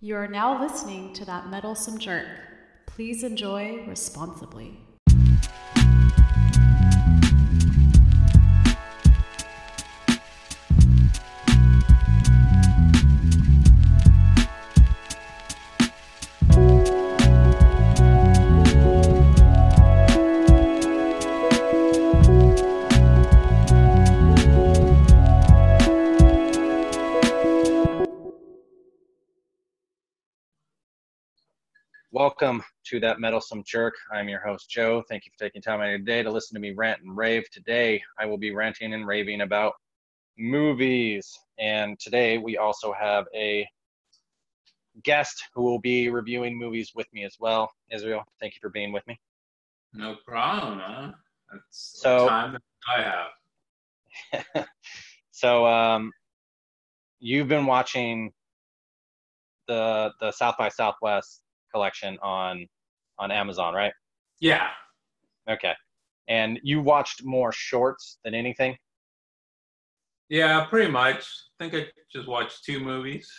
You are now listening to that meddlesome jerk. Please enjoy responsibly. Welcome to that meddlesome jerk. I'm your host, Joe. Thank you for taking time out of your day to listen to me rant and rave. Today, I will be ranting and raving about movies. And today, we also have a guest who will be reviewing movies with me as well. Israel, thank you for being with me. No problem, huh? That's So- the time that I have. so, um, you've been watching the the South by Southwest collection on on Amazon, right? Yeah. Okay. And you watched more shorts than anything? Yeah, pretty much. I think I just watched two movies.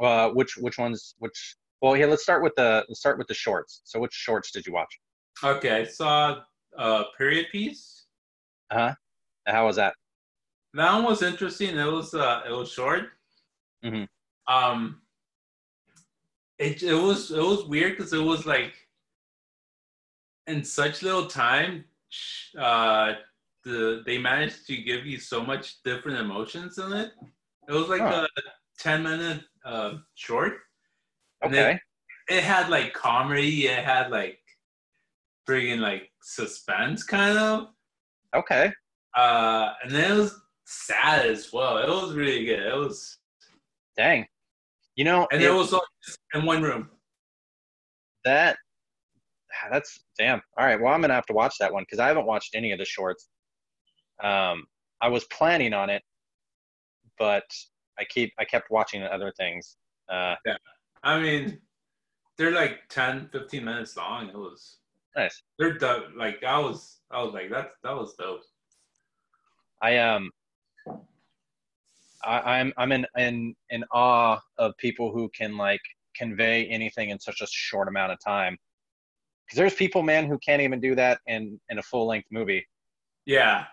Uh, which which ones? Which? Well, here let's start with the let's start with the shorts. So, which shorts did you watch? Okay, I saw uh period piece. Uh huh. How was that? That one was interesting. It was uh it was short. Mhm. Um it it was it was weird because it was like in such little time uh the they managed to give you so much different emotions in it. It was like Huh. a 10 minute uh short. Okay. it had like comedy, it had like friggin' like suspense kind of. Okay. Uh and then it was sad as well. It was really good. It was Dang. You know, and it- was in one room. that that's damn. All right. Well, I'm gonna have to watch that one because I haven't watched any of the shorts. Um, I was planning on it, but I keep I kept watching other things. Uh, I mean, they're like 10, 15 minutes long. It was nice. they're dope. Like I was I was like that's that was dope. I um I, I'm I'm in, in in awe of people who can like convey anything in such a short amount of time. Because there's people, man, who can't even do that in in a full length movie. Yeah.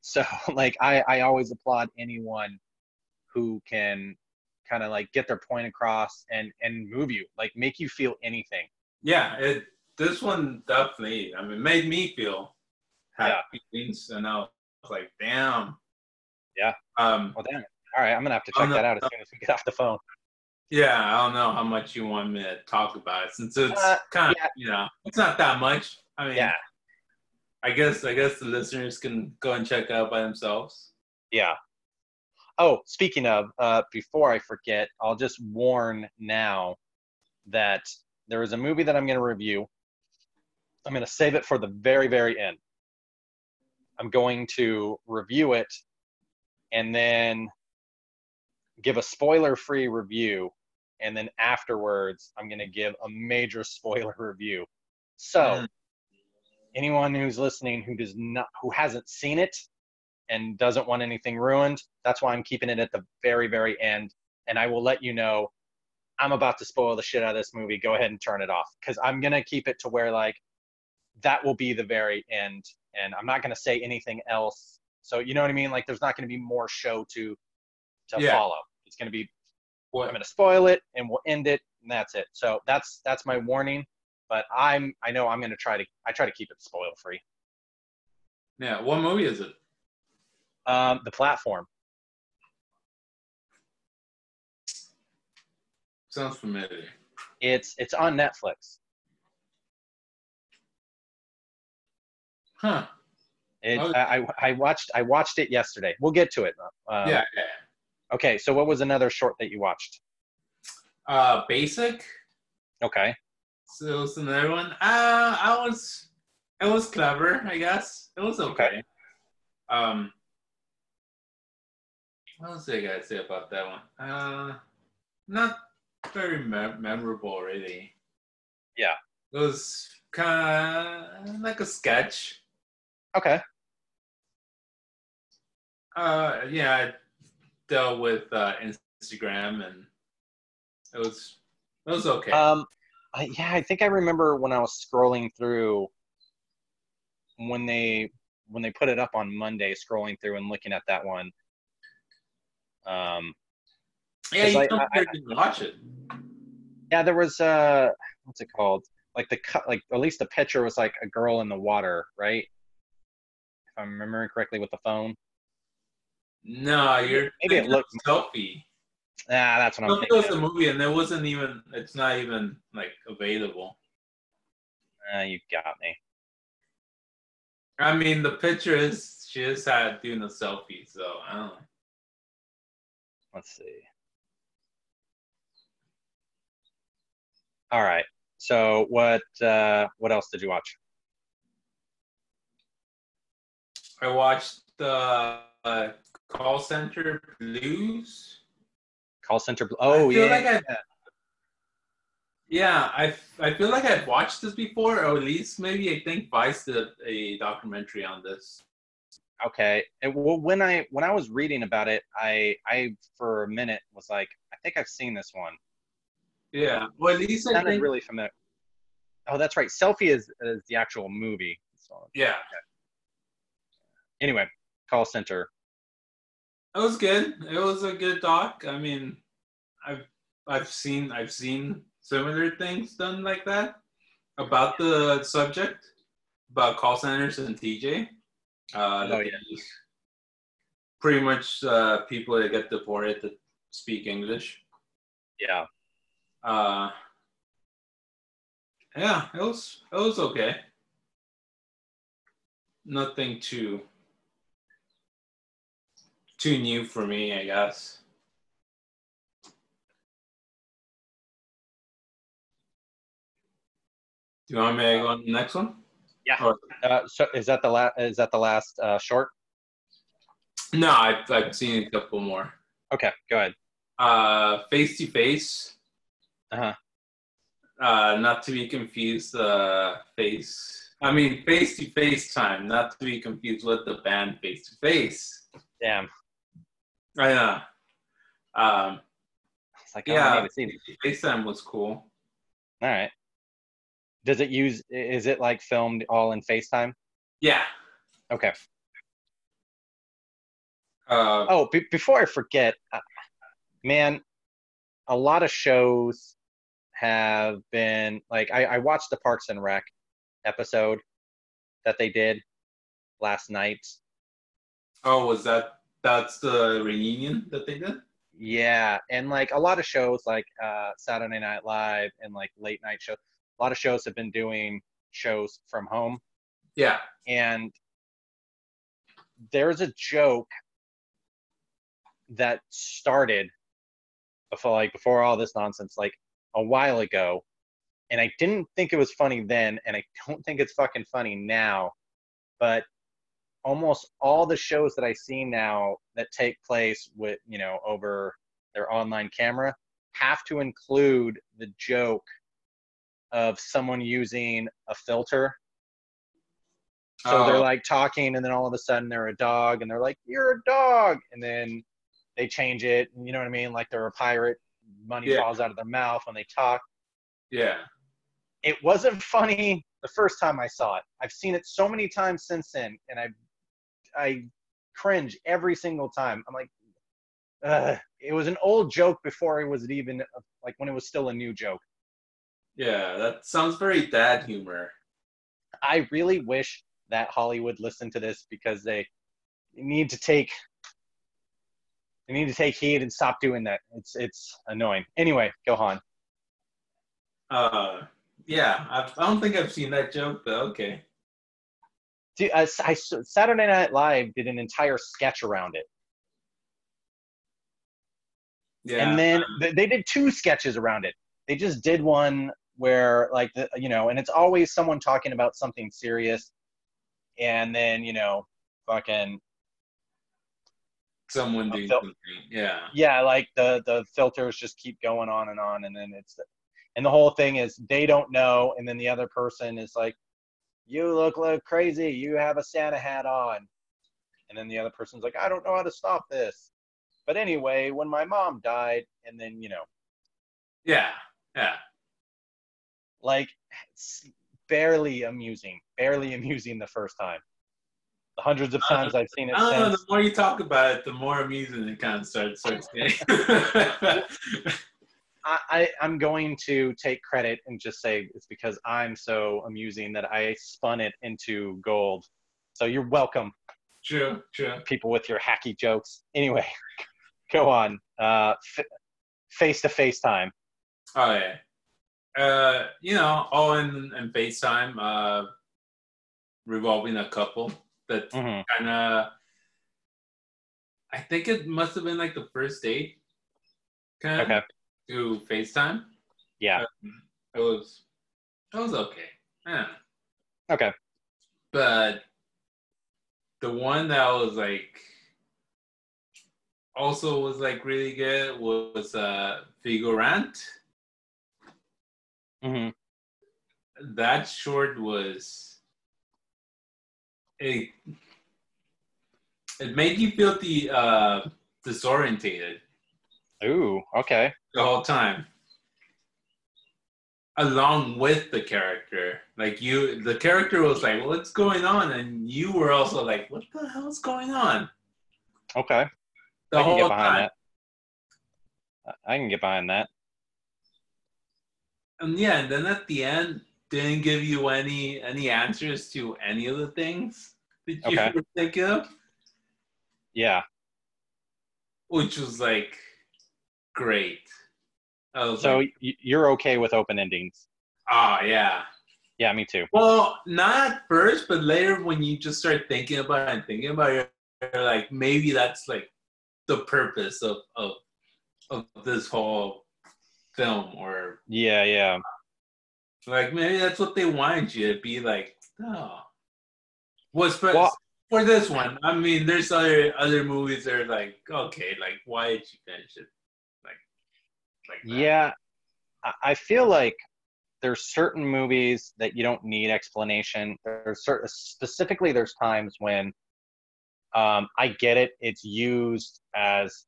So like I I always applaud anyone who can kind of like get their point across and and move you, like make you feel anything. Yeah, it this one definitely I mean made me feel happy things and I was like, damn. Yeah. Um Well, damn it. All right, I'm gonna have to check that out as soon as we get off the phone. Yeah, I don't know how much you want me to talk about it since it's Uh, kind of yeah. you know it's not that much. I mean, Yeah, I guess I guess the listeners can go and check out by themselves. yeah. Oh, speaking of, uh, before I forget, I'll just warn now that there is a movie that I'm gonna review. I'm gonna save it for the very, very end. I'm going to review it and then give a spoiler-free review, and then afterwards, I'm gonna give a major spoiler review. So. Mhm. anyone who's listening who does not who hasn't seen it and doesn't want anything ruined that's why i'm keeping it at the very very end and i will let you know i'm about to spoil the shit out of this movie go ahead and turn it off because i'm going to keep it to where like that will be the very end and i'm not going to say anything else so you know what i mean like there's not going to be more show to to Yeah. follow it's going to be i'm going to spoil it and we'll end it and that's it so that's that's my warning but i'm i know i'm going to try to i try to keep it spoil free Yeah, what movie is it? um the platform Sounds familiar. it's it's on netflix Huh? it, Oh. I, I i watched i watched it yesterday we'll get to it um, yeah, yeah. Okay so what was another short that you watched Uh, Basic. okay So it was another one. Uh, I was, it was clever, I guess. It was okay. Um, what else I gotta say about that one? Uh, not very me- memorable, really. Yeah. It was kind of like a sketch. okay Uh, yeah, dealt with uh, Instagram and It was it was okay. Um, I, yeah, I think I remember when I was scrolling through when they when they put it up on Monday, scrolling through and looking at that one. Um, yeah, you I- told me I- you didn't watch it. yeah, there was uh, what's it called? Like the cut, like at least the picture was like a girl in the water, right? If I'm remembering correctly with the phone. No, you're Maybe it looked- selfie. Ah, that's what I'm Selfie was the movie, and it wasn't even. It's not even like available. Ah, you got me. I mean, the picture is she just had doing a selfie, so I don't know. Let's see. All right. So what uh, what else did you watch? I watched the uh, call center blues. Call center. Oh yeah. like I- Yeah, I I feel like I've watched this before, or at least maybe I think Vice did a documentary on this. okay. And, well, when I when I was reading about it, I I for a minute was like, I think I've seen this one. Yeah, well, at least It I think. really familiar. Oh, that's right. Selfie is is the actual movie. So, Yeah, anyway, call center. It was good. It was a good doc. I mean, I've I've seen I've seen similar things done like that about the subject about call centers and TJ. Uh, Oh, yeah. Pretty much uh, people that get deported that speak English. Yeah. Uh, yeah, it was it was okay. Nothing too too new for me, I guess. Do you want me to go on the next one? Yeah. Or- Uh, so is that the last? Is that the last uh, short? no, I've, I've seen a couple more. Okay, go ahead. Uh, face to face. Uh-huh. Uh, not to be confused. Uh, face. I mean, face to face time. Not to be confused with the band face to face. Damn. I know. Um, It's like, I yeah, need to see these. FaceTime was cool. All right. Does it use? Is it like filmed all in FaceTime? Yeah. Okay. Uh, Oh, be- before I forget, uh, man, a lot of shows have been like I, I watched the Parks and Rec episode that they did last night. oh, was that that's the reunion that they did? Yeah, and like a lot of shows like uh, Saturday Night Live and like late night shows, a lot of shows have been doing shows from home. Yeah. and there's a joke that started before like before all this nonsense like a while ago and i didn't think it was funny then and i don't think it's fucking funny now but almost all the shows that i see now that take place with you know over their online camera have to include the joke of someone using a filter so they're Oh. like talking, and then all of a sudden they're a dog, and they're like, "You're a dog," and then they change it. You know what I mean? Like they're a pirate. Money Yeah. falls out of their mouth when they talk. Yeah. It wasn't funny the first time I saw it. I've seen it so many times since then, and I, I cringe every single time. I'm like, Ugh. it was an old joke before it was even like when it was still a new joke. Yeah. That sounds very dad humor. I really wish that Hollywood listened to this because they need to take they need to take heed and stop doing that. It's it's annoying. Anyway, go on. Uh, yeah. I, I don't think I've seen that joke, but okay. Dude, uh, I, I, Saturday Night Live did an entire sketch around it, Yeah. and then they, they did two sketches around it. They just did one where like the, you know, and it's always someone talking about something serious, and then you know, fucking someone doing fil- something. Yeah. yeah like the the filters just keep going on and on and then it's and the whole thing is they don't know and then the other person is like you look like crazy you have a santa hat on and then the other person's like i don't know how to stop this but anyway when my mom died and then you know Yeah, yeah. Like it's barely amusing, barely amusing the first time. The hundreds of uh, times I've seen it I don't know. The more you talk about it, the more amusing it kind of starts starts getting. I, I, I'm going to take credit and just say it's because I'm so amusing that I spun it into gold. So you're welcome, true, true. people with your hacky jokes. Anyway, go on. Uh, face to face time. Oh yeah. Uh, you know, all in, in FaceTime, uh, revolving a couple that Mhm. kind of. I think it must have been like the first date, kind of Okay. To FaceTime. Yeah. It was, it was okay. Yeah. Okay. But the one that was like also was like really good was uh Figurant. hmm That short was it it made you feel the uh disorientated Ooh. Okay. The whole time. Along with the character. Like you the character was like, what's going on? And you were also like, what the hell's going on? Okay. The I can whole get behind time. that. I can get behind that. And yeah, and then at the end, didn't give you any any answers to any of the things that you Okay. were thinking of, Yeah. which was like great. Was So like, you're okay with open endings? oh yeah. Yeah, me too. Well, not first, but later when you just start thinking about it and thinking about it, you're like maybe that's like the purpose of of of this whole film, or Yeah, yeah. like maybe that's what they wanted you to be like. Oh, was for Well- for this one. I mean, there's other other movies that are like okay, like why did you finish it? Like, that? Yeah, I- I feel like there's certain movies that you don't need explanation. There's certain, specifically, there's times when um, I get it. It's used as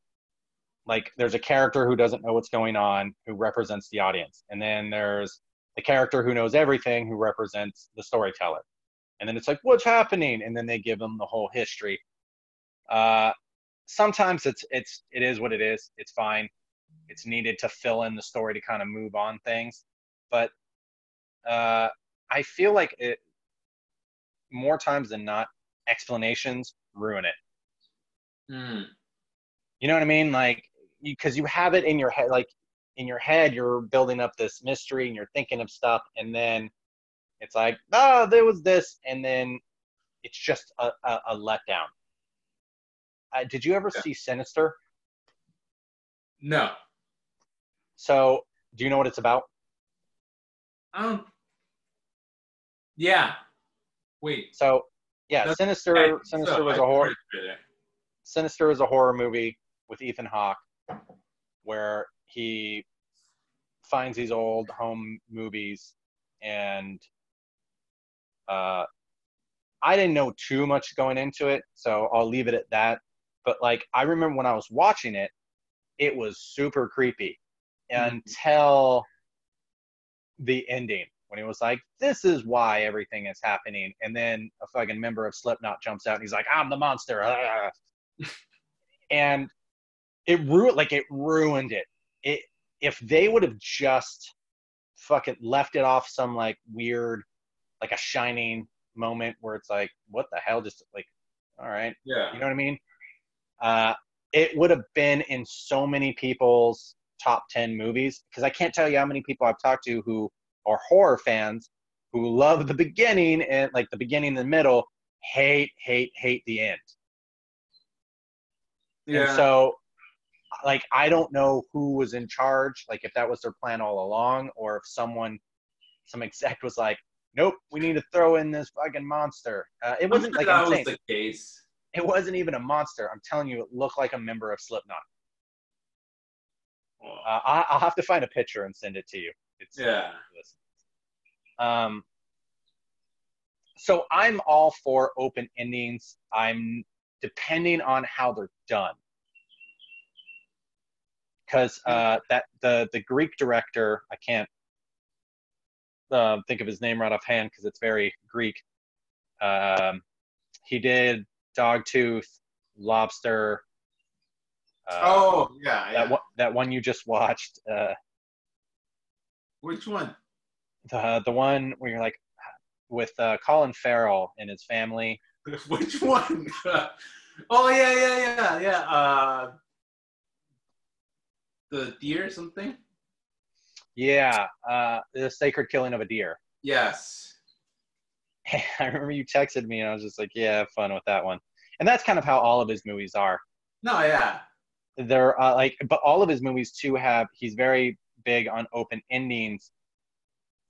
like there's a character who doesn't know what's going on who represents the audience, and then there's the character who knows everything who represents the storyteller, and then it's like what's happening, and then they give them the whole history. Uh, sometimes it's it's it is what it is. It's fine it's needed to fill in the story to kind of move on things. But uh, i feel like it more times than not explanations ruin it. Hmm. you know what i mean? Like because you have it in your head like in your head you're building up this mystery and you're thinking of stuff and then it's like oh there was this and then it's just a, a, a letdown. Uh, did you ever Yeah. see sinister? No, so do you know what it's about um, yeah. Wait, So yeah, That's- Sinister. I- Sinister so was I a horror. Sinister is a horror movie with Ethan Hawke, where he finds these old home movies, and uh, I didn't know too much going into it, so I'll leave it at that. But like, I remember when I was watching it, it was super creepy Mhm. until the ending when he was like, "This is why everything is happening," and then a fucking member of Slipknot jumps out and he's like, "I'm the monster," and it ruined like it ruined it. It if they would have just fucking left it off some like weird, like a shining moment where it's like, what the hell? Just like, all right, Yeah. you know what I mean? Uh, it would have been in so many people's top 10 movies because I can't tell you how many people I've talked to who are horror fans who love the beginning and like the beginning and the middle, hate, hate, hate the end. Yeah. And so, like, I don't know who was in charge, like, if that was their plan all along, or if someone, some exec was like, nope, we need to throw in this fucking monster. Uh, it wasn't like, that I'm was saying, the case. it wasn't even a monster. I'm telling you, it looked like a member of Slipknot. Uh, I, I'll have to find a picture and send it to you. It's Yeah. Um, so I'm all for open endings. I'm depending on how they're done. because uh, that the the Greek director I can't uh, think of his name right offhand because it's very Greek. Um, he did Dogtooth, Lobster. Uh, oh yeah, yeah. that one that one you just watched. Uh, Which one? the the one where you're like with uh, Colin Farrell and his family. Which one? oh yeah, yeah, yeah, yeah. Uh, the deer something. Yeah, uh, the sacred killing of a deer. Yes. I remember you texted me, and I was just like, "Yeah, have fun with that one." And that's kind of how all of his movies are. No, yeah. They're uh, like, but all of his movies too have. He's very big on open endings,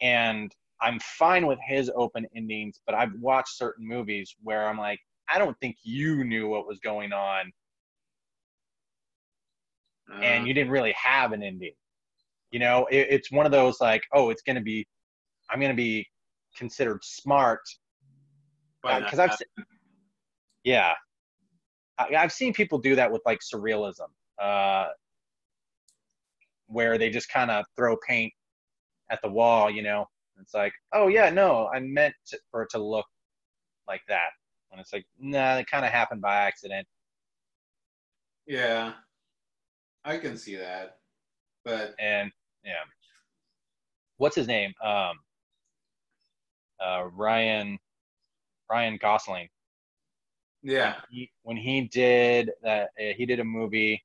and I'm fine with his open endings. But I've watched certain movies where I'm like, I don't think you knew what was going on, and Uh, you didn't really have an ending. You know, it, it's one of those like, oh, it's gonna be, I'm gonna be considered smart because I've, se- yeah, I've seen people do that with like surrealism, uh, where they just kind of throw paint at the wall. You know, it's like, oh yeah, no, I meant to, for it to look like that, and it's like, nah, it kind of happened by accident. yeah, I can see that. But And yeah, what's his name? Um, uh, Ryan, Ryan Gosling. Yeah, he, when he did that, uh, he did a movie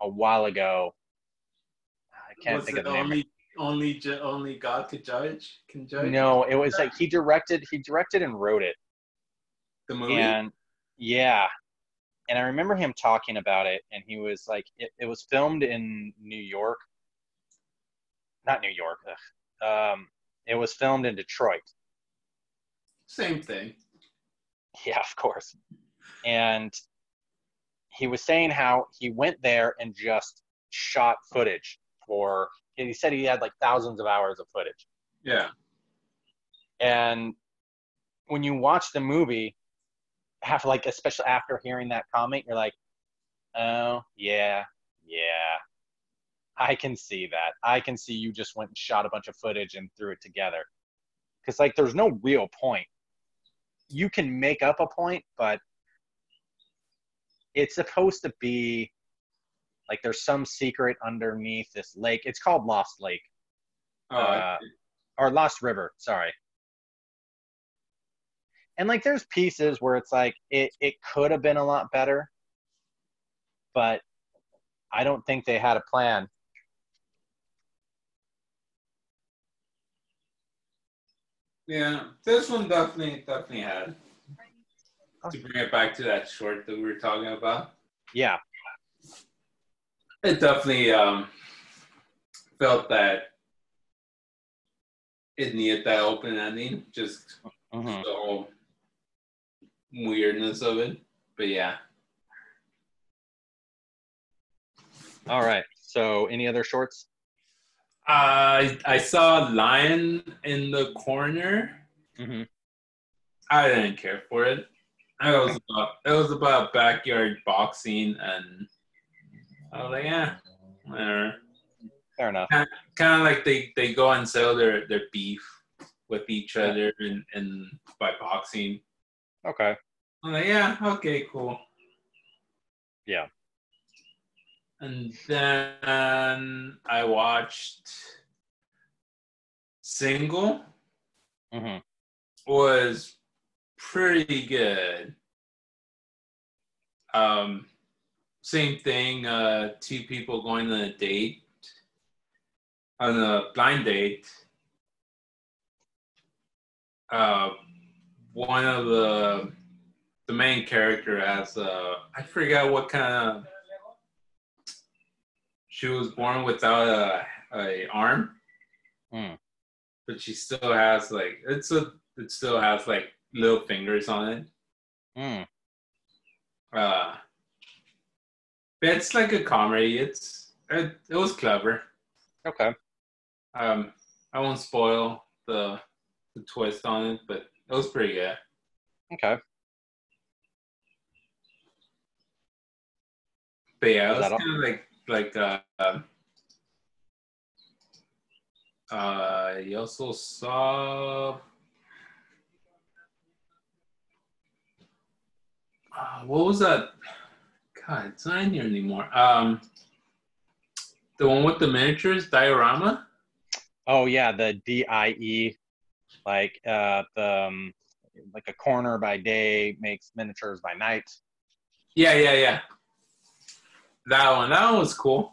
a while ago. I can't was think of the name. only only ju- only God could judge? Can judge? No, it was like he directed, he directed and wrote it, the movie. and yeah, and I remember him talking about it, and he was like, it, it was filmed in New York, not New York. Um, it was filmed in Detroit. Same thing. Yeah, of course. And he was saying how he went there and just shot footage for. He said he had like thousands of hours of footage. Yeah. And when you watch the movie, have like especially after hearing that comment, you're like, oh yeah, yeah, I can see that. I can see you just went and shot a bunch of footage and threw it together. Because like, there's no real point. You can make up a point, but it's supposed to be like there's some secret underneath this lake. It's called Lost Lake Oh, Uh, or Lost River, sorry. And like there's pieces where it's like it it could have been a lot better, but I don't think they had a plan. Yeah. This one definitely definitely had. To bring it back to that short that we were talking about, Yeah, it definitely um, felt that it needed that open ending. Just hmm the whole weirdness of it. But yeah. All right. So any other shorts? I I saw a lion in the corner. Mm-hmm. I didn't care for it. It was about it was about backyard boxing, and I was like, yeah, whatever. Fair enough. Kind of like they they go and sell their their beef with each other and and by boxing. Okay. I'm like, yeah, okay, cool. Yeah. And then I watched Single. hmm was pretty good. Um, same thing. Uh, two people going on a date, on a blind date. Uh, one of the the main character has uh, I forgot what kind of. She was born without a, a arm, Hmm. but she still has like it's a it still has like little fingers on it. Mm. Uh, but it's like a comedy. It's it, it was clever. Okay. Um, I won't spoil the the twist on it, but it was pretty good. Okay. But yeah, it was kind of like like uh, uh, you also saw. Uh, what was that? God, it's not in here anymore. Um, the one with the miniatures, diorama. Oh yeah, the DIE, like uh, the um, like a corner by day makes miniatures by night. Yeah, yeah, yeah. That one, that one was cool.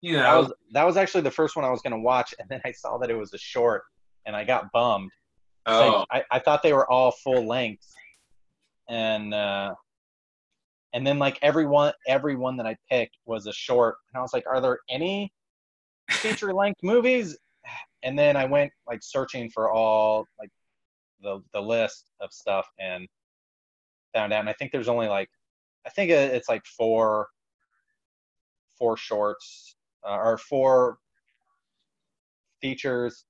You know, That was that was actually the first one I was gonna watch, and then I saw that it was a short, and I got bummed. oh, I, I thought they were all full length, and uh, and then like everyone every one that I picked was a short, and I was like, are there any feature length movies? And then I went like searching for all like the the list of stuff and found out, and I think there's only like I think it's like four four shorts uh, or four features,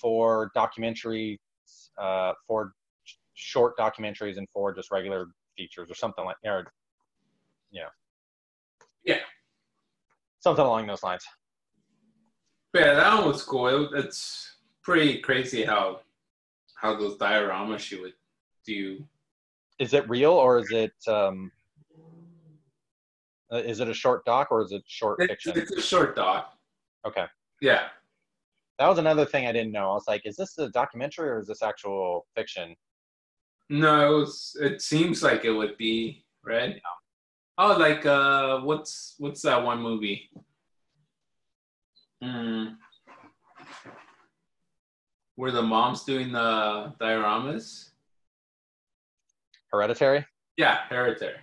four documentaries, uh, four short documentaries, and four just regular features or something like or yeah Yeah. something along those lines. yeah, that one was cool. It, it's pretty crazy how how those dioramas she would do. Is it real or is it um, uh, is it a short doc or is it short It's, fiction? it's a short doc. Okay, Yeah, that was another thing I didn't know. I was like, is this a documentary or is this actual fiction? no, it was. It seems like it would be right. Oh, like uh, what's what's that one movie? Hmm. Where the mom's doing the dioramas? Hereditary. Yeah, Hereditary.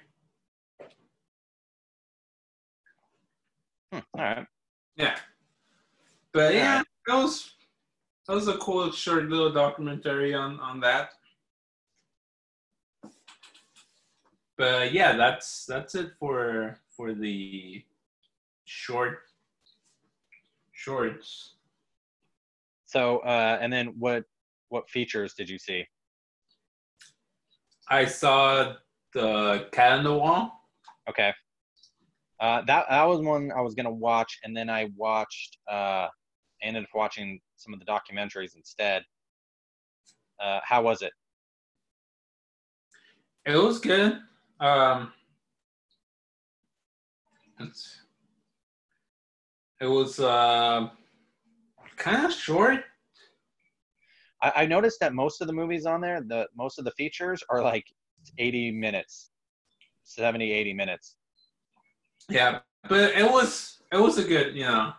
Hmm, all right. Yeah. But yeah, Alright. that was that was a cool short little documentary on on that. But yeah, that's that's it for for the short shorts. So uh, and then what what features did you see? I saw the cat on the wall. Okay. Uh, that that was one I was gonna watch, and then I watched. Uh, ended up watching some of the documentaries instead. Uh, how was it? It was good. Um, it was uh, kind of short. I, I noticed that most of the movies on there, the most of the features are like 80 minutes, 70, 80 minutes. Yeah, but it was it was a good, you know.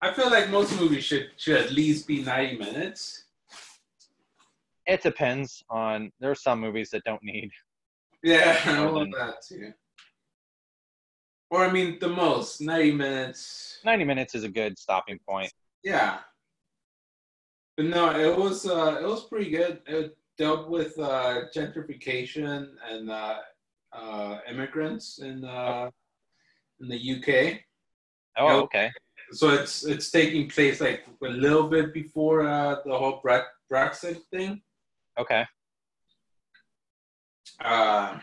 I feel like most movies should should at least be ninety minutes. It depends on. There are some movies that don't need. Yeah, I than- that too. Or I mean, the most ninety minutes. 90 minutes is a good stopping point. Yeah. But no, it was uh, it was pretty good. It dealt with uh, gentrification and uh, uh, immigrants in uh, in the UK. Oh, okay. So it's it's taking place like a little bit before uh, the whole Bre- Brexit thing. Okay. Uh,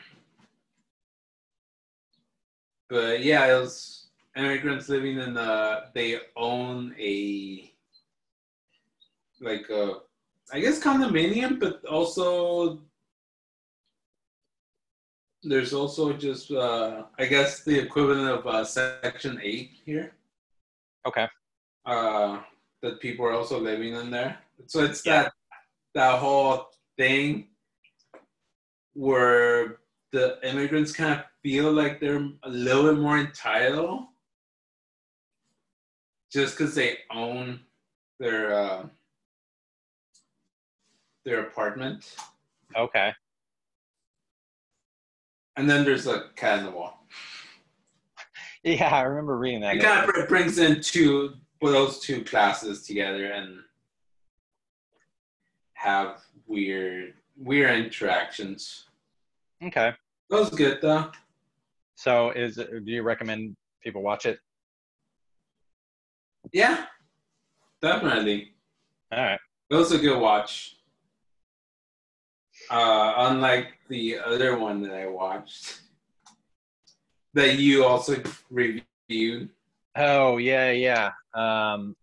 but yeah, it was immigrants living in the. They own a like I guess condominium, but also there's also just uh, I guess the equivalent of uh, Section Eight here. Okay. Uh, that people are also living in there. So it's Yeah. that that whole thing where the immigrants kind of feel like they're a little bit more entitled just because they own their uh, their apartment. Okay. And then there's a cat in the wall. Yeah, I remember reading that. It kind of brings in two those two classes together and have weird weird interactions. Okay. That was good though. So, is it- do you recommend people watch it? Yeah, definitely. All right. It was a good watch. Uh, unlike the other one that I watched. that you also reviewed. Oh yeah, yeah. Um,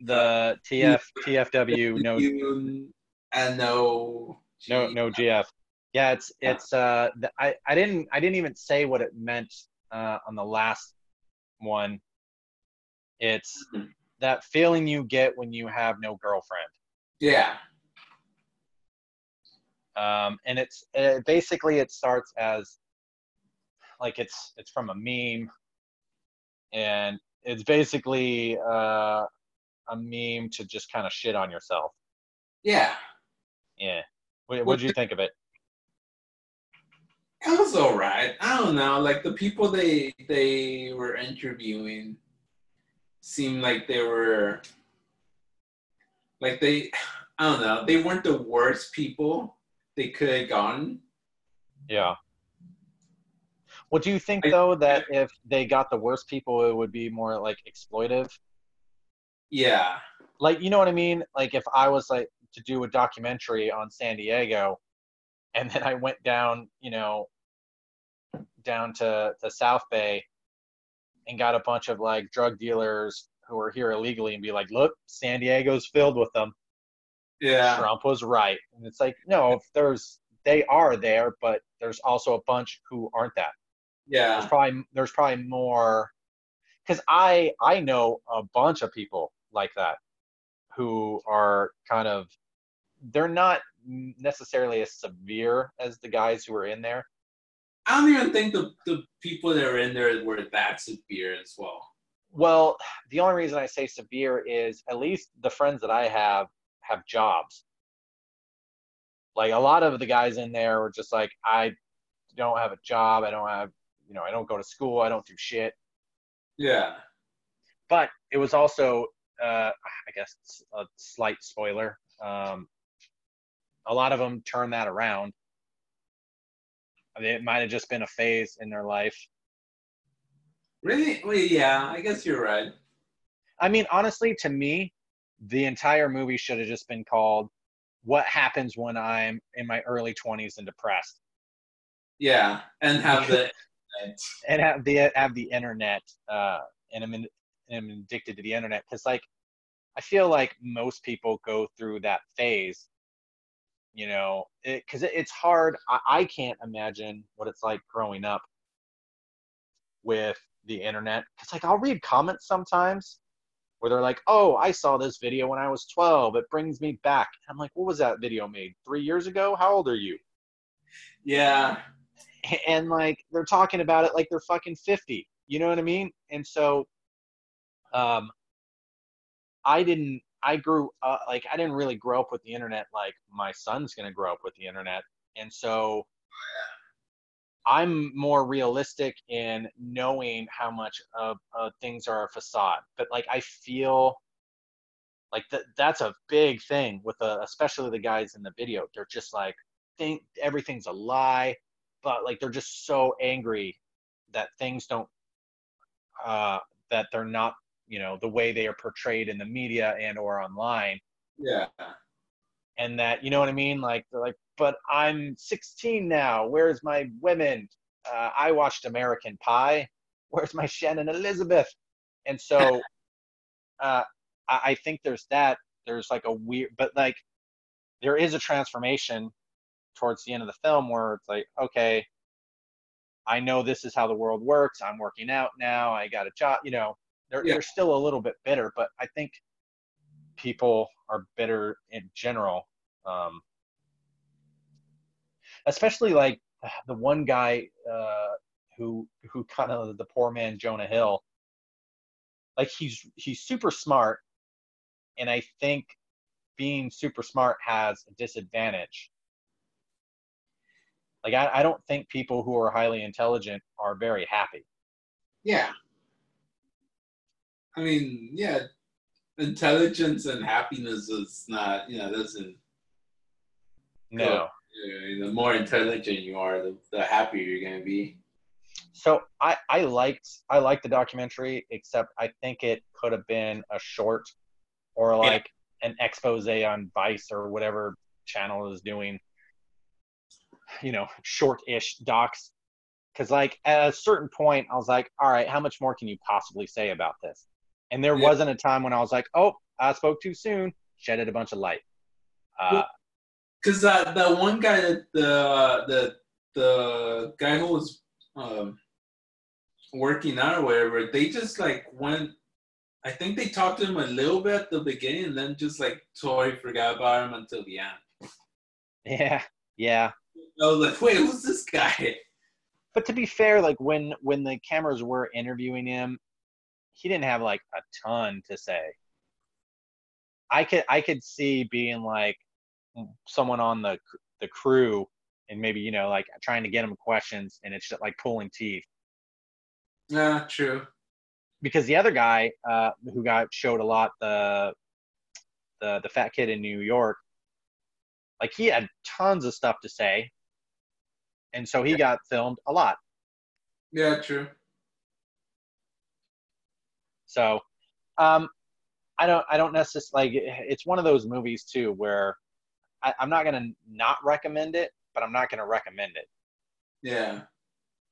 the TF TFW no and no. no no GF. Yeah, it's it's uh the, I I didn't I didn't even say what it meant uh on the last one. It's that feeling you get when you have no girlfriend. Yeah. Um, and it's uh basically it starts as like it's it's from a meme and it's basically uh, a meme to just kind of shit on yourself Yeah. yeah what what'd you think of it It was all right. I don't know. Like the people they they were interviewing seemed like they were like they I don't know. They weren't the worst people they could have gone. yeah well do you think though that if they got the worst people it would be more like exploitive Yeah. like you know what I mean? Like if I was like to do a documentary on San Diego, and then I went down, you know, down to to South Bay, and got a bunch of like drug dealers who are here illegally, and be like, look, San Diego's filled with them. Yeah. Trump was right, and it's like, no, if there's they are there, but there's also a bunch who aren't that Yeah. there's probably there's probably more because I I know a bunch of people like that who are kind of they're not necessarily as severe as the guys who are in there. I don't even think the, the people that are in there were that severe as well. Well, the only reason I say severe is at least the friends that I have have jobs. Like a lot of the guys in there were just like, I don't have a job. I don't have, you know, I don't go to school. I don't do shit. Yeah. but it was also uh, i guess a slight spoiler um, a lot of them turned that around I mean, it might have just been a phase in their life Really? Well, yeah, I guess you're right. i mean honestly to me the entire movie should have just been called what happens when i'm in my early 20s and depressed Yeah. And have the and have the have the internet uh, and I'm, in, I'm addicted to the internet because like I feel like most people go through that phase, you know, because it, it's hard. I, I can't imagine what it's like growing up with the internet. Because like I'll read comments sometimes where they're like, "Oh, I saw this video when I was 12. It brings me back." I'm like, "What was that video made? Three years ago? How old are you?" Yeah. and like they're talking about it like they're fucking 50 you know what i mean and so um i didn't i grew uh, like i didn't really grow up with the internet like my son's gonna grow up with the internet and so i'm more realistic in knowing how much of uh, things are a facade but like i feel like that that's a big thing with the especially the guys in the video they're just like think everything's a lie but like they're just so angry that things don't uh that they're not you know the way they are portrayed in the media and or online Yeah. And that you know what i mean? Like they're like but i'm 16 now. Where's my women? Uh, i watched american pie. Where's my shannon elizabeth? And so uh I, I think there's that. There's like a weird but like there is a transformation towards the end of the film where it's like okay i know this is how the world works. I'm working out now. I got a job you know? They're, Yeah. they're still a little bit bitter but i think people are bitter in general um, especially like the one guy uh, who who kind of the poor man jonah hill like he's he's super smart and i think being super smart has a disadvantage like I, I don't think people who are highly intelligent are very happy Yeah. I mean, yeah, intelligence and happiness is not, you know, doesn't. no Uh, the more intelligent you are, the, the happier you're gonna be. so i i liked i liked the documentary except i think it could have been a short or like an expose on vice or whatever channel is doing you know short-ish docs because like at a certain point i was like all right how much more can you possibly say about this and there Yeah. wasn't a time when i was like oh i spoke too soon shedded a bunch of light uh, Because that that one guy that the the the guy who was um, working out or whatever, they just like went. I think they talked to him a little bit at the beginning, and then just like totally forgot about him until the end. yeah yeah I was like, wait, who's this guy? but to be fair like when when the cameras were interviewing him he didn't have like a ton to say i could i could see being like someone on the the crew and maybe you know like trying to get him questions and it's just like pulling teeth Yeah, true. because the other guy uh, who got showed a lot the the the fat kid in New York, like he had tons of stuff to say, and so he got filmed a lot. Yeah, true. So, um, I don't I don't necessarily like it's one of those movies too where I, I'm not gonna not recommend it, but I'm not gonna recommend it. Yeah,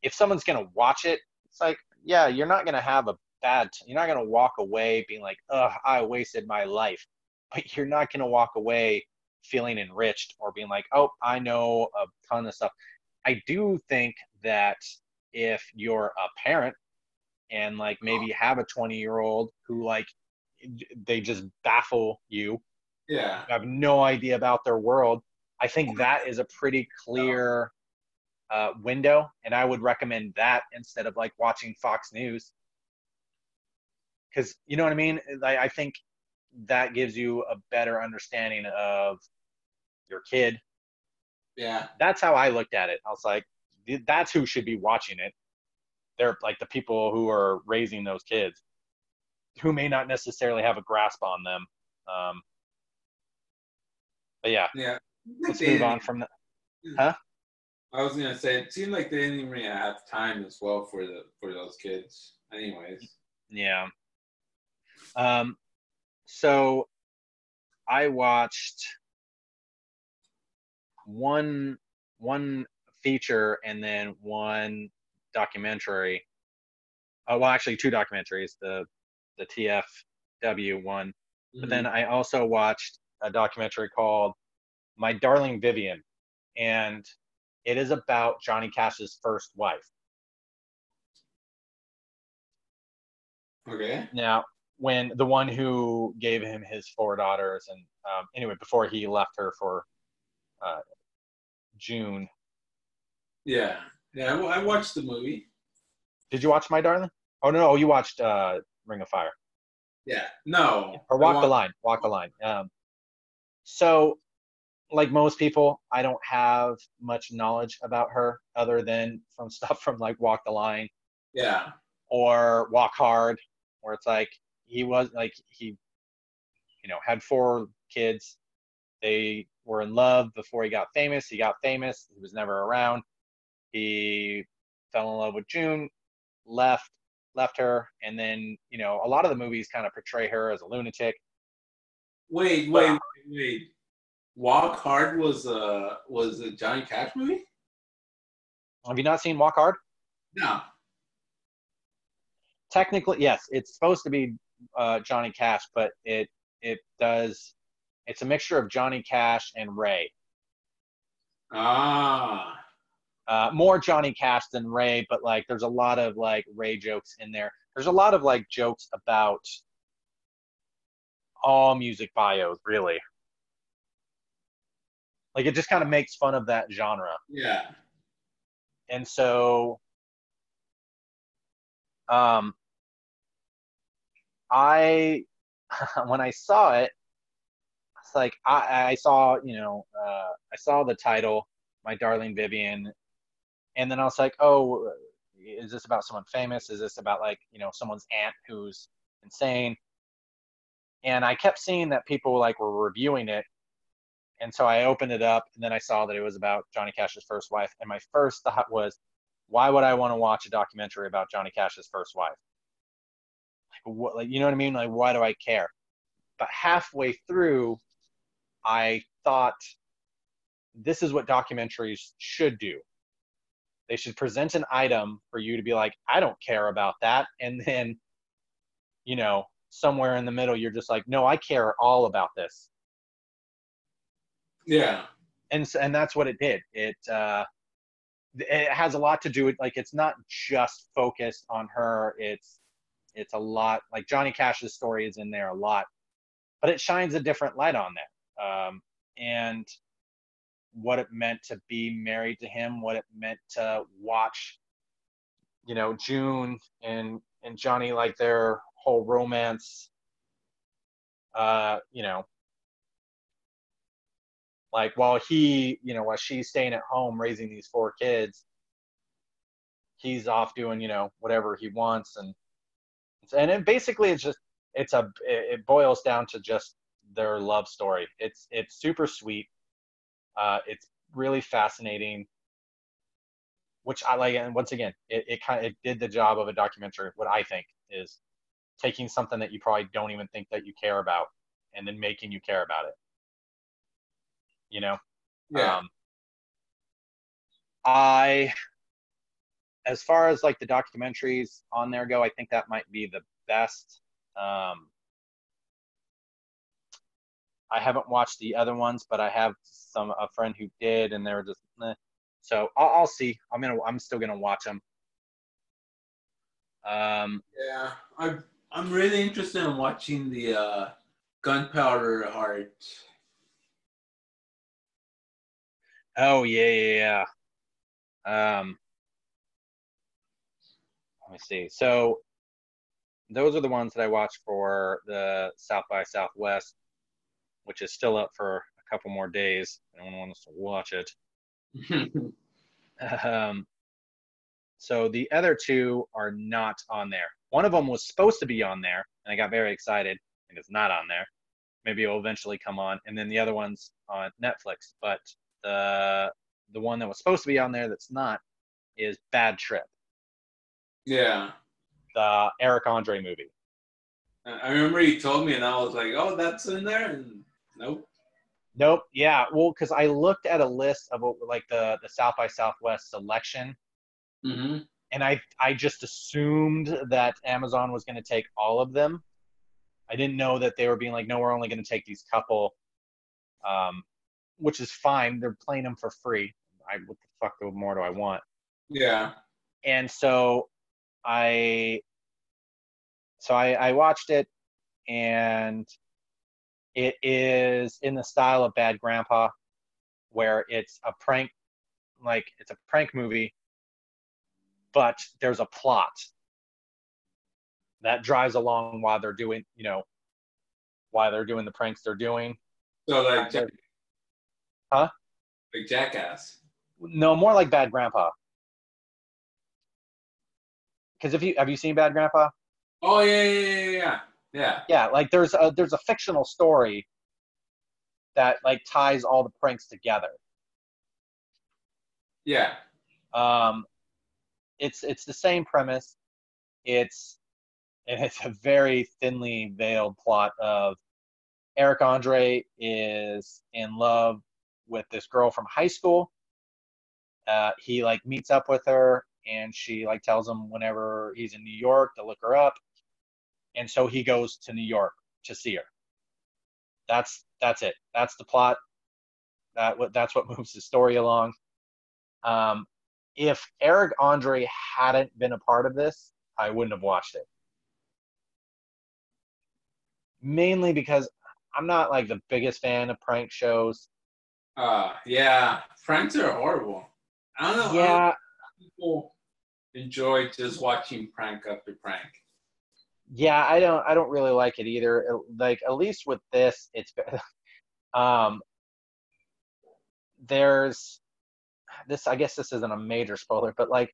if someone's gonna watch it, it's like, yeah, you're not gonna have a bad. You're not gonna walk away being like, ugh, I wasted my life. But you're not gonna walk away feeling enriched or being like, oh, I know a ton of stuff. I do think that if you're a parent and like maybe have a 20 year old who like they just baffle you yeah, have no idea about their world. I think that is a pretty clear uh, window, and I would recommend that instead of like watching Fox News. Because you know what I mean. I, I think that gives you a better understanding of your kid. yeah, That's how I looked at it. I was like, that's who should be watching it. They're like the people who are raising those kids, who may not necessarily have a grasp on them. Um, but yeah, yeah. let's move on from that. Huh? I was gonna say it seemed like they didn't even really have time as well for the for those kids. Anyways. Yeah. Um, so I watched one one feature and then one documentary. Oh, well, actually, two documentaries. The the TFW one, but then I also watched a documentary called My Darling Vivian, and it is about Johnny Cash's first wife. Okay. Now, when the one who gave him his four daughters, and um, anyway, before he left her for uh, June, Yeah. Yeah. I, I watched the movie. did you watch My Darling? Oh no, no, you watched uh, Ring of Fire Yeah. No. or Walk the Line. Walk the Line. Um, so, like most people, I don't have much knowledge about her other than from stuff from like Walk the Line Yeah. or Walk Hard, where it's like he was like he, you know, had four kids. They were in love before he got famous. He got famous. He was never around. He fell in love with June, left, left her, and then you know a lot of the movies kind of portray her as a lunatic. Wait. Wait. Wait. Wait. Walk Hard was a was a Johnny Cash movie. Have you not seen Walk Hard? No. Technically, yes, it's supposed to be uh, Johnny Cash, but it it does. It's a mixture of Johnny Cash and Ray. Ah. Uh, more Johnny Cash than Ray, but like there's a lot of like Ray jokes in there. There's a lot of like jokes about all music bios, really. Like it just kind of makes fun of that genre. Yeah. And so um I when I saw it, it's like I, I saw, you know, uh, I saw the title, My Darling Vivian, and then I was like, oh, is this about someone famous? Is this about like, you know, someone's aunt who's insane? And I kept seeing that people like were reviewing it. And so I opened it up and then I saw that it was about Johnny Cash's first wife. And my first thought was, why would I want to watch a documentary about Johnny Cash's first wife? Like, what, like, you know what I mean? Like, why do I care? But halfway through, I thought this is what documentaries should do. They should present an item for you to be like, I don't care about that. And then, you know, somewhere in the middle, you're just like, no, I care all about this. Yeah. And, and that's what it did. It, uh, it has a lot to do with like it's not just focused on her it's it's a lot like johnny cash's story is in there a lot but it shines a different light on that um, and what it meant to be married to him what it meant to watch you know june and and johnny like their whole romance uh you know like while he you know while she's staying at home raising these four kids he's off doing you know whatever he wants. And and it basically it's just it's a it boils down to just their love story. It's it's super sweet uh it's really fascinating which i like and once again it, it kind of it did the job of a documentary what i think is taking something that you probably don't even think that you care about and then making you care about it. You know? Yeah. um, i as far as like the documentaries on there go i think that might be the best. Um, i haven't watched the other ones but i have some a friend who did and they were just eh. so I'll, I'll see i'm gonna i'm still gonna watch them um, yeah. I'm I'm really interested in watching the uh, Gunpowder Heart. oh yeah yeah yeah um, let me see so those are the ones that i watched for the south by southwest which is still up for a couple more days anyone wants to watch it Um, so the other two are not on there. One of them was supposed to be on there, and I got very excited, and it's not on there. Maybe it'll eventually come on, and then the other one's on Netflix. But the the one that was supposed to be on there that's not is Bad Trip, yeah. the Eric Andre movie. I I remember you told me, and I was like, "Oh, that's in there," and nope. Nope. Yeah. Well, because I looked at a list of what, like the the South by Southwest selection, Mm-hmm. and I I just assumed that Amazon was going to take all of them. I didn't know that they were being like, no, we're only going to take these couple, um, which is fine. They're playing them for free. I what the fuck more do I want? Yeah. And so I so I, I watched it, and it is in the style of Bad Grandpa, where it's a prank, like it's a prank movie, but there's a plot that drives along while they're doing, you know, while they're doing the pranks they're doing. So like, Jack- Huh? Like Jackass. No, more like Bad Grandpa. Because if you have you seen Bad Grandpa? Oh yeah, yeah, yeah, yeah, yeah. Yeah, like there's a there's a fictional story that like ties all the pranks together. Yeah. Um, it's it's the same premise. It's and it's a very thinly veiled plot of Eric Andre is in love with this girl from high school. Uh, he like meets up with her and she like tells him whenever he's in New York to look her up. And so he goes to New York to see her. That's that's it. That's the plot. That what that's what moves the story along. Um, if Eric Andre hadn't been a part of this, I wouldn't have watched it. Mainly because I'm not like the biggest fan of prank shows. Uh, yeah. Pranks are horrible. I don't know. Yeah, people enjoy just watching prank after prank. Yeah, I don't I don't really like it either. It- Like at least with this, it's um there's this I guess this isn't a major spoiler, but like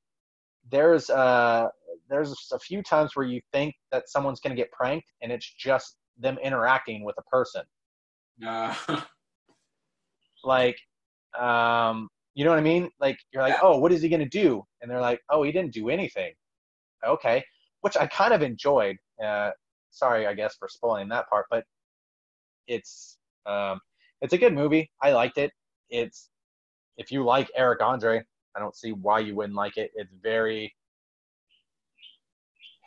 there's uh there's a few times where you think that someone's gonna get pranked and it's just them interacting with a person. Uh, Like um you know what I mean? Like you're like, oh, what is he gonna do? And they're like, oh, he didn't do anything. Okay, which I kind of enjoyed. Uh, sorry, I guess for spoiling that part, but it's um, it's a good movie. I liked it. It's if you like Eric Andre, I don't see why you wouldn't like it. It's very,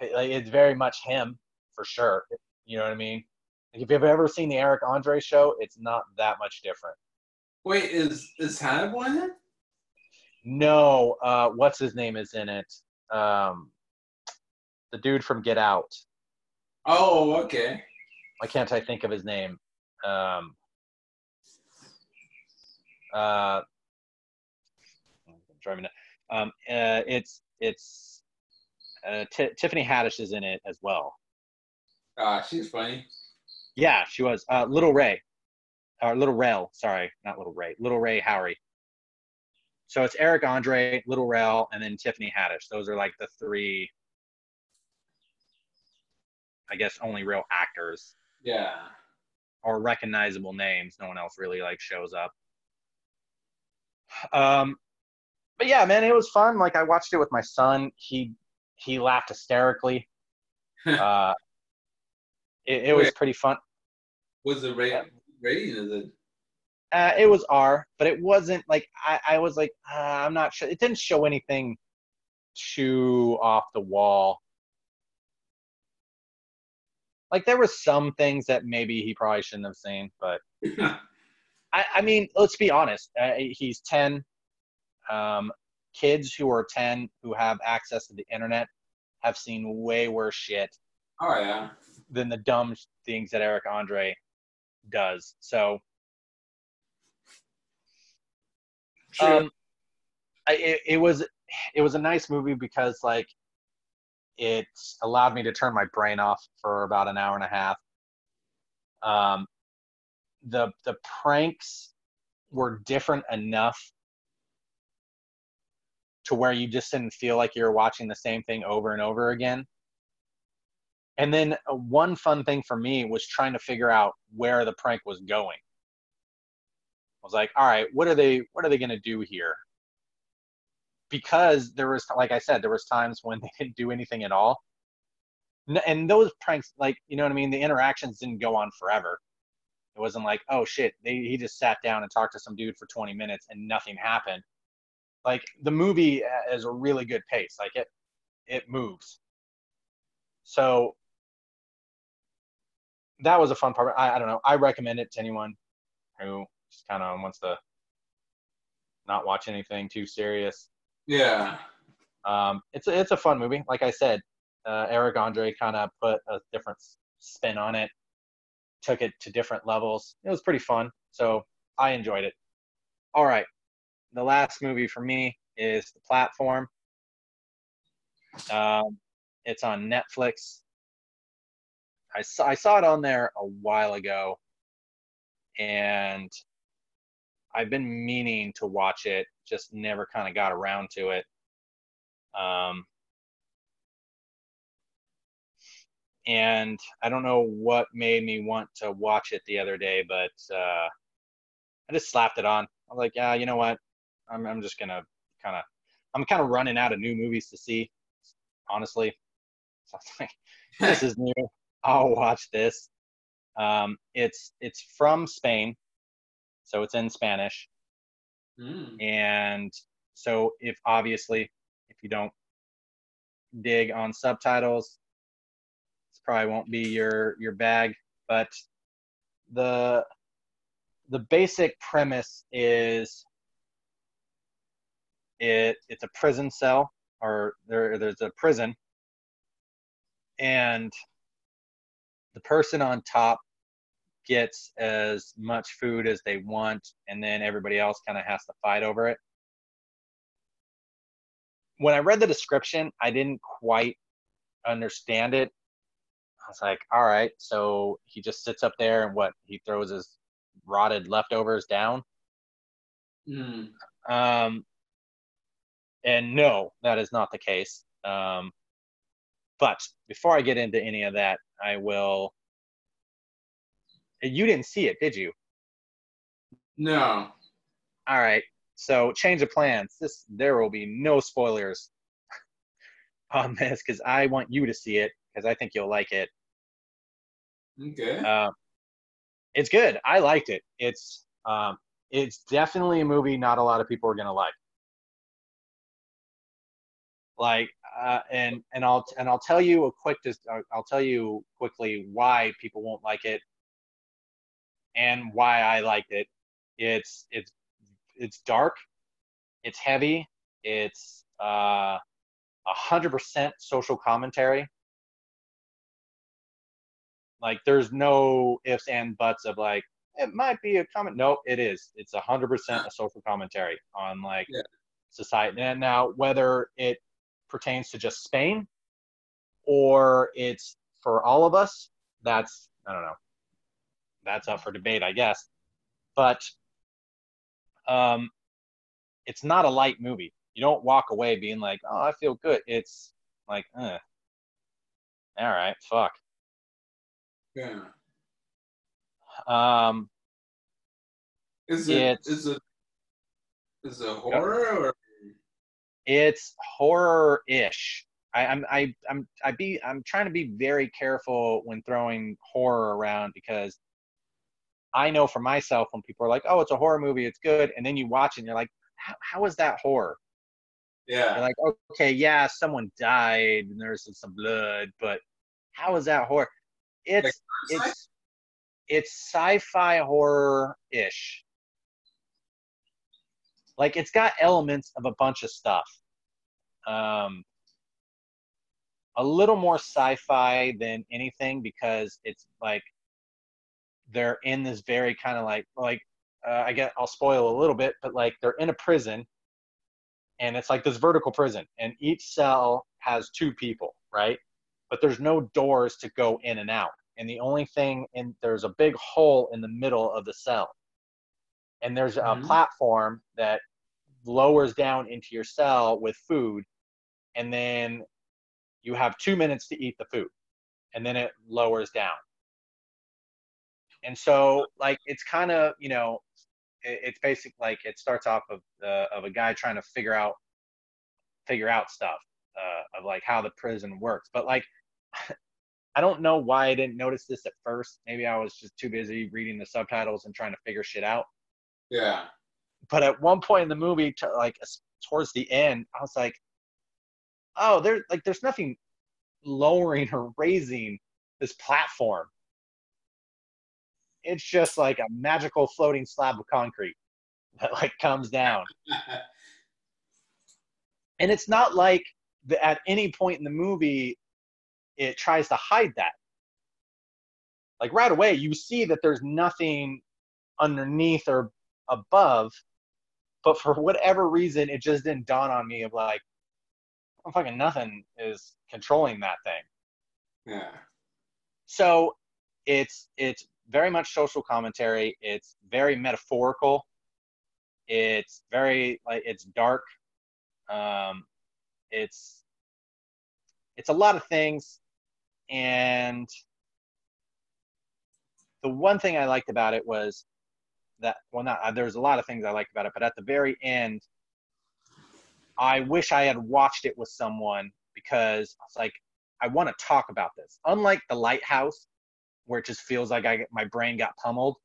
it's very much him for sure. You know what I mean? Like if you've ever seen the Eric Andre show, it's not that much different. Wait, is is Hannibal in it? No, uh, what's his name is in it? Um, the dude from Get Out. Oh, okay. Why can't I think of his name? Um, uh, driving. to- Um, uh, it's it's uh, Ti Tiffany Haddish is in it as well. Ah, she's funny. Yeah, she was. Uh, Little Ray, or Little Rel. Sorry, not Little Ray. Little Rel Howery. So it's Eric Andre, Little Rel, and then Tiffany Haddish. Those are like the three, I guess, only real actors Yeah. or recognizable names. No one else really like shows up. Um, but yeah, man, it was fun. Like I watched it with my son. He he laughed hysterically. Uh, it, it was pretty fun. Was the rate rating is it? Uh, it was R, but it wasn't like I, I was like uh, I'm not sure. It didn't show anything too off the wall. Like there were some things that maybe he probably shouldn't have seen, but I, I mean, let's be honest. Uh, he's 10. Um, kids who are 10 who have access to the internet have seen way worse shit oh yeah. than the dumb things that Eric Andre does. So, True. um, I, it, it was it was a nice movie because like it allowed me to turn my brain off for about an hour and a half. Um, the the pranks were different enough to where you just didn't feel like you were watching the same thing over and over again. And then uh, one fun thing for me was trying to figure out where the prank was going. I was like, all right, what are they what are they going to do here? Because there was like I said, there was times when they didn't do anything at all. And those pranks like, you know what I mean, the interactions didn't go on forever. It wasn't like, oh shit, they, he just sat down and talked to some dude for 20 minutes and nothing happened. Like the movie uh, is a really good pace. Like it, it moves. So that was a fun part. I, I don't know. I recommend it to anyone who just kind of wants to not watch anything too serious. Yeah. Um, it's a, it's a fun movie. Like I said, uh, Eric Andre kind of put a different spin on it, took it to different levels. It was pretty fun. So I enjoyed it. All right. The last movie for me is The Platform. Um, it's on Netflix. I saw, I saw it on there a while ago, and I've been meaning to watch it, just never kind of got around to it. Um, and I don't know what made me want to watch it the other day, but uh, I just slapped it on. I was like, yeah, you know what? I'm I'm just gonna kind of I'm kind of running out of new movies to see, honestly. So I was like, this is new. I'll watch this. Um, it's it's from Spain, so it's in Spanish, Mm. and so if obviously if you don't dig on subtitles, this probably won't be your your bag. But the the basic premise is it it's a prison cell or there there's a prison and the person on top gets as much food as they want and then everybody else kind of has to fight over it when i read the description i didn't quite understand it i was like all right so he just sits up there and what he throws his rotted leftovers down Mm. um, and no, that is not the case. Um, but before I get into any of that, I will. You didn't see it, did you? No. All right. So change of plans. This there will be no spoilers on this because I want you to see it because I think you'll like it. Okay. Uh, it's good. I liked it. It's um, it's definitely a movie not a lot of people are gonna like. like uh, and and I'll and I'll tell you a quick uh, I'll tell you quickly why people won't like it and why I liked it. It's it's it's dark, it's heavy, it's uh a hundred percent social commentary. Like there's no ifs and buts of like it might be a comment. No, it is. It's a hundred percent a social commentary on like Yeah. society. And now whether it pertains to just Spain or it's for all of us, that's I don't know. That's up for debate, I guess. But um it's not a light movie. You don't walk away being like, "Oh, I feel good." It's like, eh. All right, fuck. Yeah. Um, Is it It's- is it is it horror or it's horror-ish. I, I'm I, I'm I be I'm trying to be very careful when throwing horror around because I know for myself when people are like, "Oh, it's a horror movie, it's good," and then you watch it and you're like, "How, how is that horror?" You're yeah? like, "Okay, yeah, someone died and there's some blood, but how is that horror?" It's Parasite? it's it's sci-fi horror-ish. Like it's got elements of a bunch of stuff. Um, a little more sci-fi than anything because it's like they're in this very kind of like like uh, I get I'll spoil a little bit, but like they're in a prison, and it's like this vertical prison, and each cell has two people, right? But there's no doors to go in and out, and the only thing in there's a big hole in the middle of the cell, and there's a Mhm. platform that lowers down into your cell with food, and then you have two minutes to eat the food, and then it lowers down. And so, like, it's kind of you know, it, it's basic. Like, it starts off of uh, of a guy trying to figure out figure out stuff uh, of like how the prison works. But like, I don't know why I didn't notice this at first. Maybe I was just too busy reading the subtitles and trying to figure shit out. Yeah. But at one point in the movie, to like towards the end, I was like, oh, there's like there's nothing lowering or raising this platform. It's just like a magical floating slab of concrete that like comes down. and it's not like the, at any point in the movie it tries to hide that like right away you see that there's nothing underneath or above but for whatever reason it just didn't dawn on me of like oh, fucking nothing is controlling that thing yeah. so it's it's very much social commentary. It's very metaphorical. It's very like it's dark. Um it's it's a lot of things. And the one thing i liked about it was that well not uh, there's a lot of things i liked about it but at the very end i wish i had watched it with someone because it's like i want to talk about this. Unlike the lighthouse where it just feels like I get my brain got pummeled,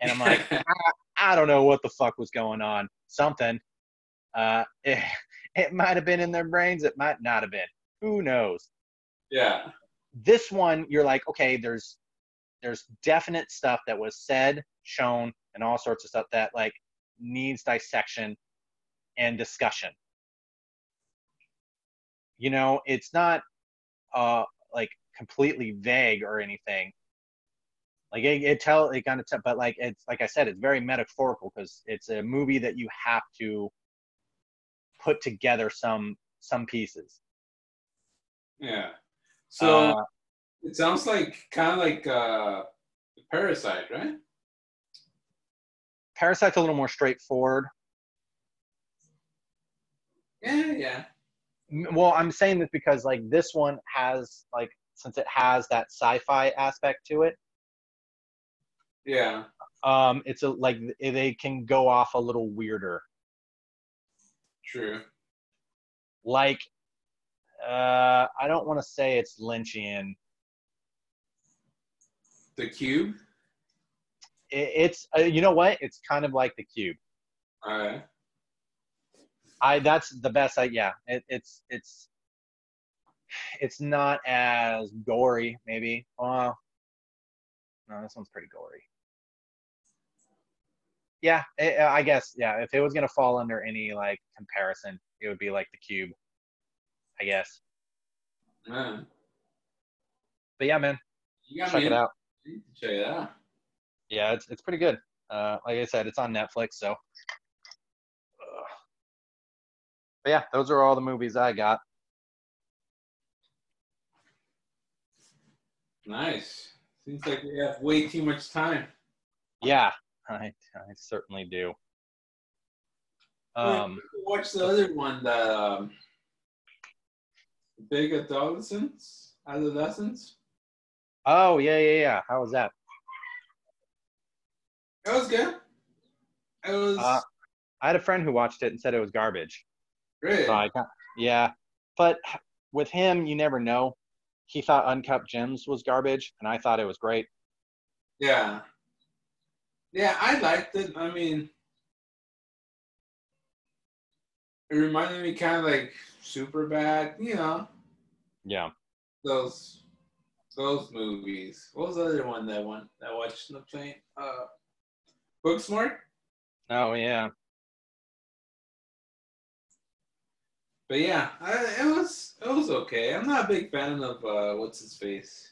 and I'm like, I, I don't know what the fuck was going on. Something. Uh, it, it might have been in their brains. It might not have been. Who knows? yeah. This one, you're like, okay, there's there's definite stuff that was said, shown, and all sorts of stuff that like needs dissection and discussion. You know, it's not uh like completely vague or anything. Like it, it tell it kind of, t- but like it's like I said, it's very metaphorical because it's a movie that you have to put together some some pieces. Yeah. So Uh, it sounds like kind of like uh, Parasite, right? Parasite's a little more straightforward. Yeah, yeah. Well, I'm saying this because like this one has like since it has that sci-fi aspect to it, Yeah. um, it's a like they can go off a little weirder. True. Like, uh, I don't want to say it's Lynchian. The Cube. It, it's uh, you know what? It's kind of like the Cube. All right. I that's the best. I yeah. It, it's it's it's not as gory. Maybe. Oh, no, this one's pretty gory. Yeah, it, I guess. Yeah, if it was gonna fall under any like comparison, it would be like the cube. I guess. Man, But yeah, man, you check it out. Check it out. Yeah, it's it's pretty good. Uh, like I said, it's on Netflix, so. Ugh. But yeah, those are all the movies I got. Nice. Seems like we have way too much time. Yeah, I I certainly do. Um, Watch the other one, the um, Big Adolescents. Adolescents. oh yeah, yeah, yeah. How was that? It was good. It was Uh, I had a friend who watched it and said it was garbage. great. So I yeah, but with him, you never know. He thought Uncut Gems was garbage, and I thought it was great. Yeah. Yeah, I liked it. I mean, it reminded me kind of like Superbad, you know, Yeah. those those movies. What was the other one that one that I watched in the plane? Uh, Booksmart. Oh yeah. But yeah, I, it was it was okay. I'm not a big fan of uh, what's his face.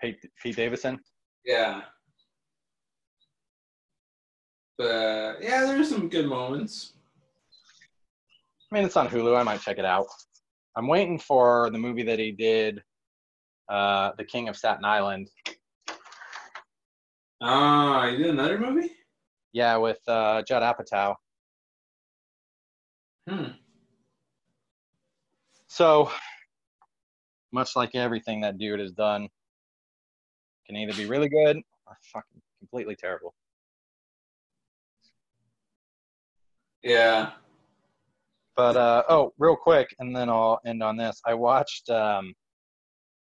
Pete, Pete Davidson. Yeah. But uh, yeah, there's some good moments. I mean, it's on Hulu. I might check it out. I'm waiting for the movie that he did, uh, The King of Staten Island. Ah, you did another movie? Yeah, with uh, Judd Apatow. Hmm. So, much like everything that dude has done, can either be really good or fucking completely terrible. Yeah. But uh, oh, real quick, and then I'll end on this. I watched um,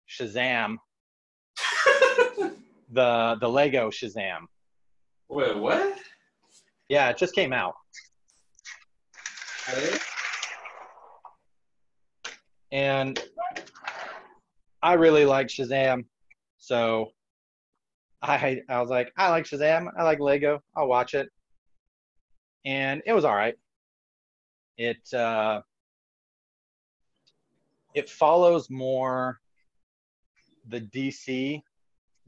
Shazam, the the Lego Shazam. Wait, what? Yeah, it just came out, Hey? And I really like Shazam. So I I was like, I like Shazam. I like Lego. I'll watch it, and it was all right. It uh, it follows more the DC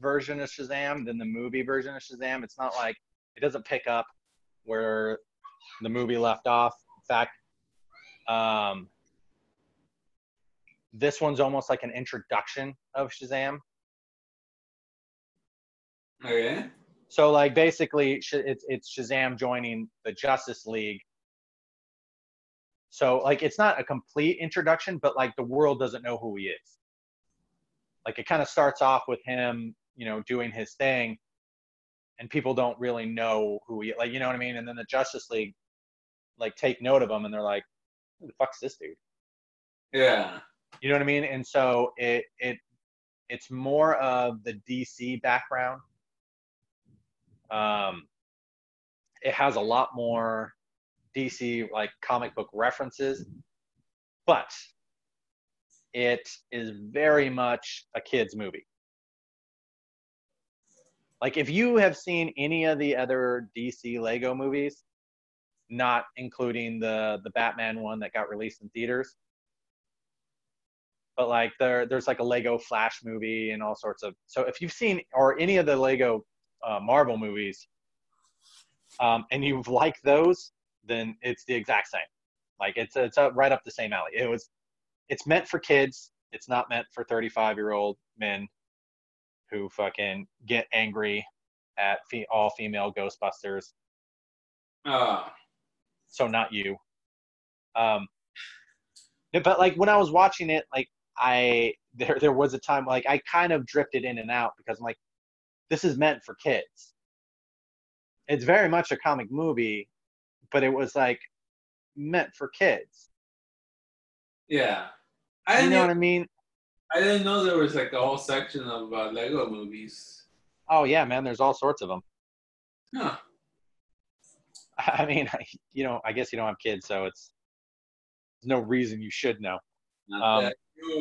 version of Shazam than the movie version of Shazam. It's not like it doesn't pick up where the movie left off. In fact, um, this one's almost like an introduction of Shazam. Okay. So like basically, it's it's Shazam joining the Justice League. So like it's not a complete introduction, but like the world doesn't know who he is. Like it kind of starts off with him, you know, doing his thing, and people don't really know who he like, you know what I mean? And then the Justice League like take note of him, and they're like, "Who the fuck's this dude?" Yeah. You know what I mean? And so it it it's more of the DC background. Um, it has a lot more DC like comic book references, but it is very much a kids movie. Like if you have seen any of the other DC Lego movies, not including the the Batman one that got released in theaters, but like there there's like a Lego Flash movie and all sorts of. So if you've seen or any of the Lego uh, Marvel movies, um, and you've liked those, then it's the exact same. Like it's it's up, right up the same alley. It was, it's meant for kids. It's not meant for 35 year old men who fucking get angry at fe- all female Ghostbusters. Oh. So not you. Um, but like when I was watching it, like I there there was a time like I kind of drifted in and out because I'm like, this is meant for kids. It's very much a comic movie, but it was like meant for kids. Yeah. I You didn't, know what I mean? I didn't know there was like a whole section of uh, Lego movies. Oh yeah, man. There's all sorts of them. Huh. I mean, you know, I guess you don't have kids, so it's There's no reason you should know. Um,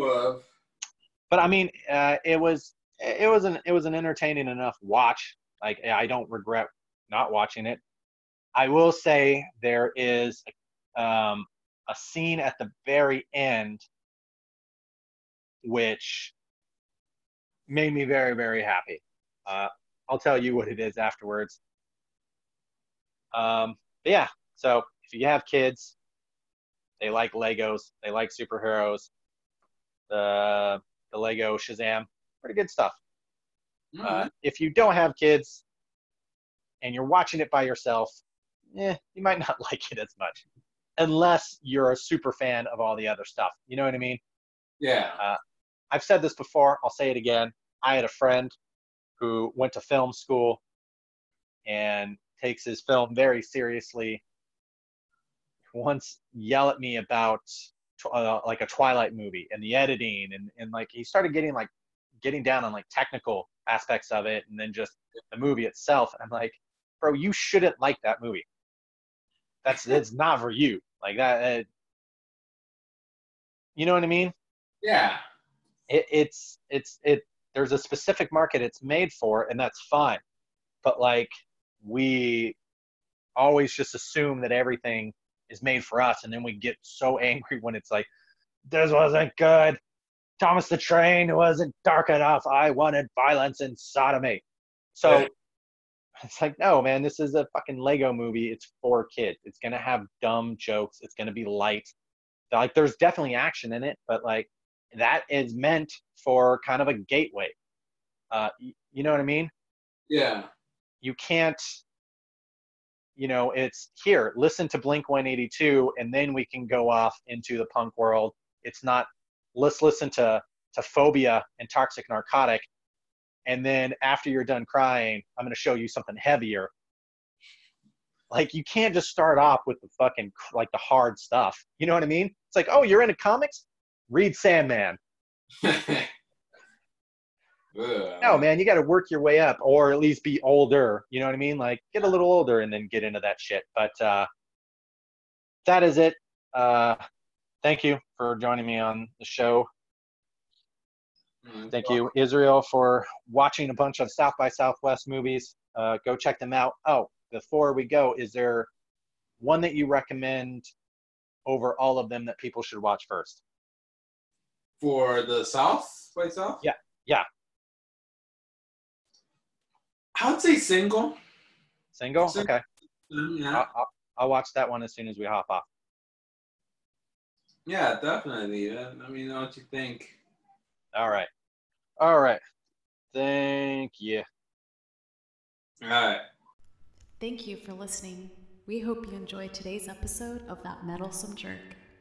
of. But I mean, uh, it was it was an it was an entertaining enough watch. Like I don't regret not watching it. I will say there is um, a scene at the very end which made me very very happy. Uh, I'll tell you what it is afterwards. Um, yeah, so if you have kids, they like Legos, they like superheroes. The the Lego Shazam, pretty good stuff. Uh, if you don't have kids and you're watching it by yourself, eh, you might not like it as much, unless you're a super fan of all the other stuff. You know what I mean? yeah. I've said this before. I'll say it again. I had a friend who went to film school and takes his film very seriously. Once yell at me about uh, like a Twilight movie and the editing and, and like he started getting like getting down on like technical aspects of it and then just the movie itself. And I'm like, bro, you shouldn't like that movie. That's it's not for you. Like that. Uh, you know what I mean? Yeah. it, it's it's it there's a specific market it's made for and that's fine but like we always just assume that everything is made for us and then we get so angry when it's like this wasn't good thomas the train wasn't dark enough i wanted violence and sodomy so Right. it's like no man this is a fucking lego movie it's for kids it's gonna have dumb jokes it's gonna be light like there's definitely action in it but like that is meant for kind of a gateway. Uh, you know what I mean? Yeah. You can't, you know, it's here, listen to Blink 182, and then we can go off into the punk world. It's not, let's listen to, to Phobia and Toxic Narcotic, and then after you're done crying, I'm going to show you something heavier. Like, you can't just start off with the fucking, like, the hard stuff. You know what I mean? It's like, oh, you're into comics? Read Sandman. No, man, you got to work your way up, or at least be older. You know what I mean? Like, get a little older and then get into that shit. But uh, that is it. Uh, thank you for joining me on the show. Thank you, Israel, for watching a bunch of South by Southwest movies. Uh, go check them out. Oh, before we go, is there one that you recommend over all of them that people should watch first? For the South by South? Yeah, yeah. I would say single. Single? Sing- Okay. Um, yeah. I'll, I'll, I'll watch that one as soon as we hop off. yeah, definitely. Uh, Let me know what you think. All right. All right. Thank you. All right. Thank you for listening. We hope you enjoyed today's episode of That Meddlesome Jerk.